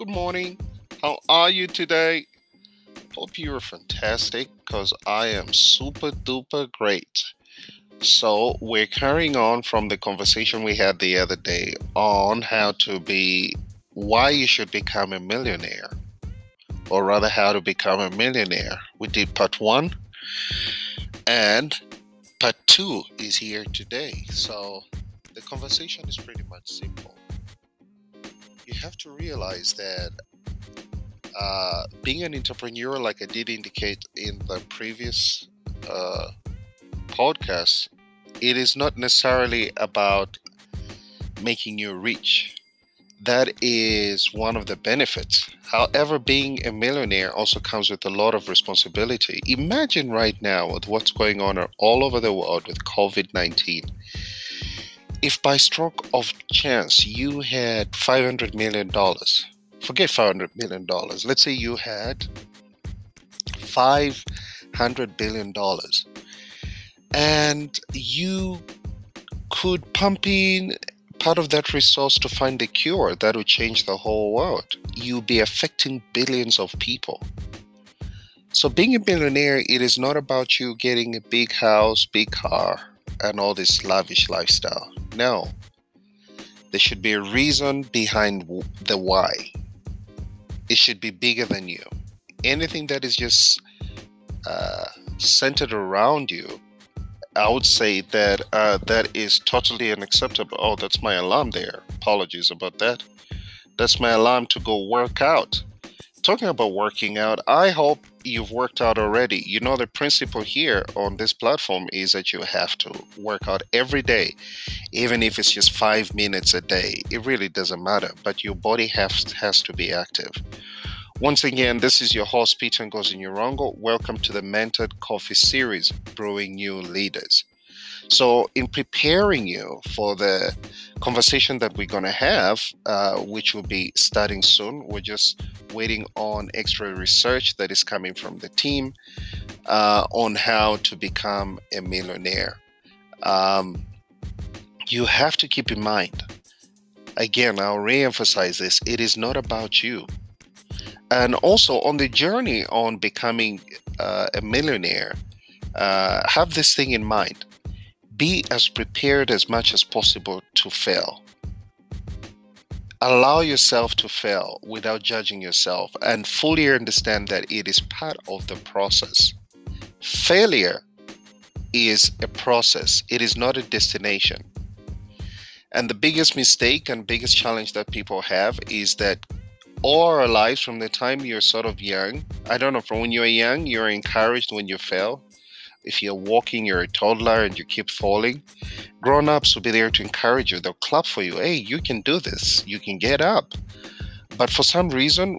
good morning. How are you today? Hope you are fantastic because I am super duper great. So, we're carrying on from the conversation we had the other day on how to be, why you should become a millionaire, or rather, how to become a millionaire. We did part one, and part two is here today. So, the conversation is pretty much simple have to realize that uh, being an entrepreneur, like I did indicate in the previous uh, podcast, it is not necessarily about making you rich. That is one of the benefits. However, being a millionaire also comes with a lot of responsibility. Imagine right now with what's going on all over the world with COVID 19 if by stroke of chance you had $500 million, forget $500 million, let's say you had $500 billion and you could pump in part of that resource to find a cure that would change the whole world. You'll be affecting billions of people. So, being a billionaire, it is not about you getting a big house, big car, and all this lavish lifestyle. No. There should be a reason behind the why. It should be bigger than you. Anything that is just uh, centered around you, I would say that uh, that is totally unacceptable. Oh, that's my alarm there. Apologies about that. That's my alarm to go work out talking about working out, I hope you've worked out already. You know, the principle here on this platform is that you have to work out every day, even if it's just five minutes a day. It really doesn't matter, but your body has, has to be active. Once again, this is your host, Peter Ngozi Welcome to the Mentored Coffee Series, Brewing New Leaders. So, in preparing you for the conversation that we're going to have, uh, which will be starting soon, we're just waiting on extra research that is coming from the team uh, on how to become a millionaire. Um, you have to keep in mind, again, I'll re emphasize this it is not about you. And also, on the journey on becoming uh, a millionaire, uh, have this thing in mind be as prepared as much as possible to fail. Allow yourself to fail without judging yourself and fully understand that it is part of the process. Failure is a process, it is not a destination. And the biggest mistake and biggest challenge that people have is that all our lives, from the time you're sort of young, I don't know, from when you're young, you're encouraged when you fail if you're walking, you're a toddler and you keep falling, grown ups will be there to encourage you. They'll clap for you. Hey, you can do this. You can get up. But for some reason,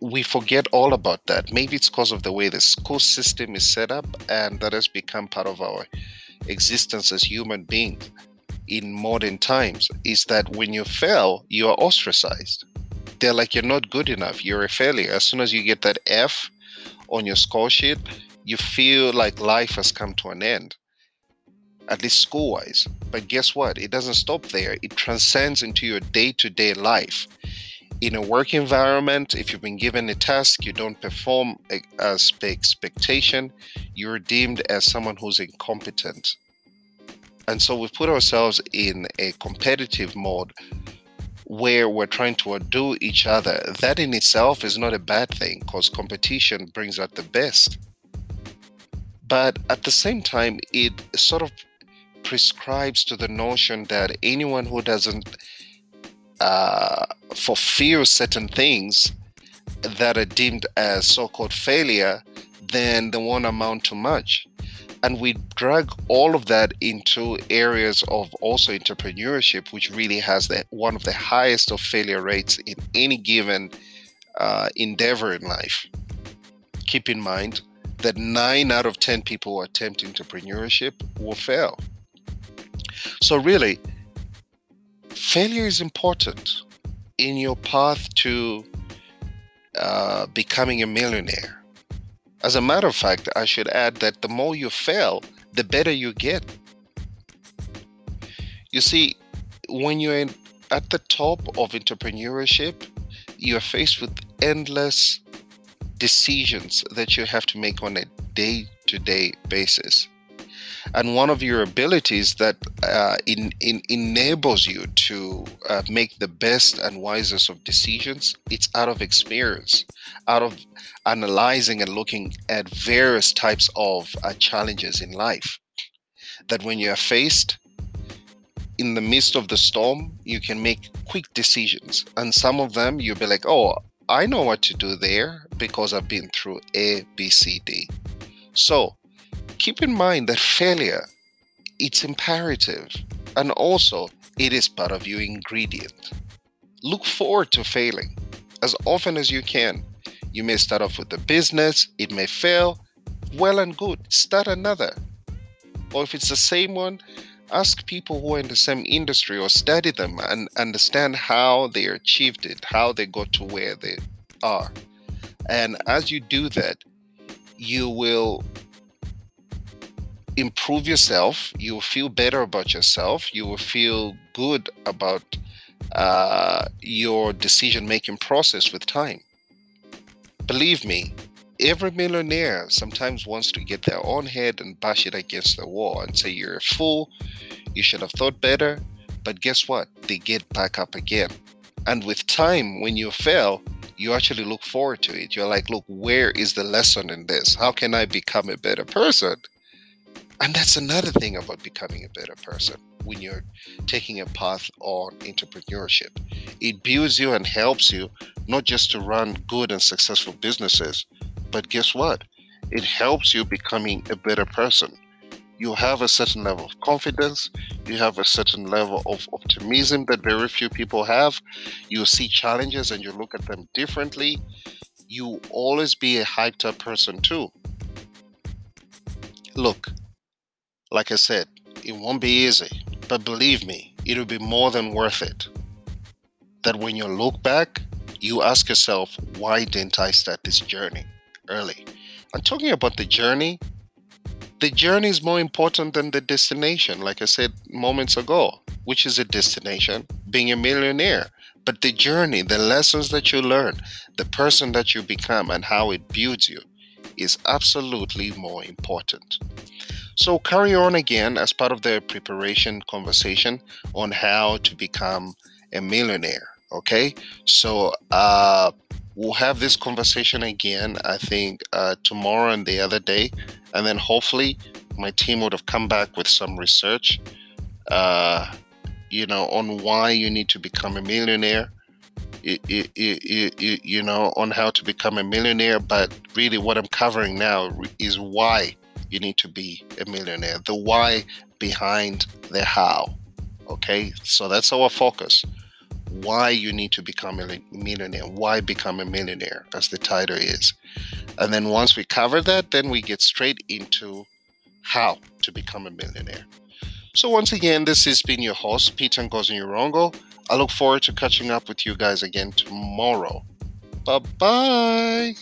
we forget all about that. Maybe it's because of the way the school system is set up, and that has become part of our existence as human beings in modern times. Is that when you fail, you are ostracized. They're like, you're not good enough. You're a failure. As soon as you get that F on your score sheet, you feel like life has come to an end, at least school wise. But guess what? It doesn't stop there, it transcends into your day to day life. In a work environment, if you've been given a task, you don't perform as per expectation, you're deemed as someone who's incompetent. And so we've put ourselves in a competitive mode where we're trying to outdo each other. That in itself is not a bad thing because competition brings out the best but at the same time, it sort of prescribes to the notion that anyone who doesn't uh, fulfill certain things that are deemed as so called failure, then they won't amount to much. And we drag all of that into areas of also entrepreneurship, which really has the, one of the highest of failure rates in any given uh, endeavor in life. Keep in mind, that nine out of 10 people who attempt entrepreneurship will fail. So, really, failure is important in your path to uh, becoming a millionaire. As a matter of fact, I should add that the more you fail, the better you get. You see, when you're in, at the top of entrepreneurship, you're faced with endless decisions that you have to make on a day to day basis. And one of your abilities that uh, in, in, enables you to uh, make the best and wisest of decisions, it's out of experience, out of analyzing and looking at various types of uh, challenges in life. That when you are faced in the midst of the storm, you can make quick decisions. And some of them you'll be like, oh, I know what to do there because I've been through A, B, C, D. So keep in mind that failure, it's imperative. And also, it is part of your ingredient. Look forward to failing as often as you can. You may start off with a business, it may fail. Well and good, start another. Or if it's the same one, ask people who are in the same industry or study them and understand how they achieved it, how they got to where they are. And as you do that, you will improve yourself, you will feel better about yourself, you will feel good about uh, your decision making process with time. Believe me, every millionaire sometimes wants to get their own head and bash it against the wall and say, You're a fool, you should have thought better. But guess what? They get back up again. And with time, when you fail, you actually look forward to it. You're like, Look, where is the lesson in this? How can I become a better person? And that's another thing about becoming a better person when you're taking a path on entrepreneurship. It builds you and helps you not just to run good and successful businesses, but guess what? It helps you becoming a better person. You have a certain level of confidence, you have a certain level of optimism that very few people have. You see challenges and you look at them differently. You always be a hyped up person too. Look, like I said, it won't be easy, but believe me, it'll be more than worth it. That when you look back, you ask yourself, why didn't I start this journey? early. I'm talking about the journey. The journey is more important than the destination, like I said moments ago, which is a destination, being a millionaire. But the journey, the lessons that you learn, the person that you become, and how it builds you is absolutely more important. So, carry on again as part of the preparation conversation on how to become a millionaire. Okay, so uh, we'll have this conversation again, I think, uh, tomorrow and the other day. And then hopefully my team would have come back with some research, uh, you know, on why you need to become a millionaire. You, you, you, you know, on how to become a millionaire, but really what I'm covering now is why you need to be a millionaire, the why behind the how. Okay, so that's our focus why you need to become a millionaire, why become a millionaire, as the title is. And then once we cover that, then we get straight into how to become a millionaire. So once again, this has been your host, Peter Ngozi I look forward to catching up with you guys again tomorrow. Bye bye.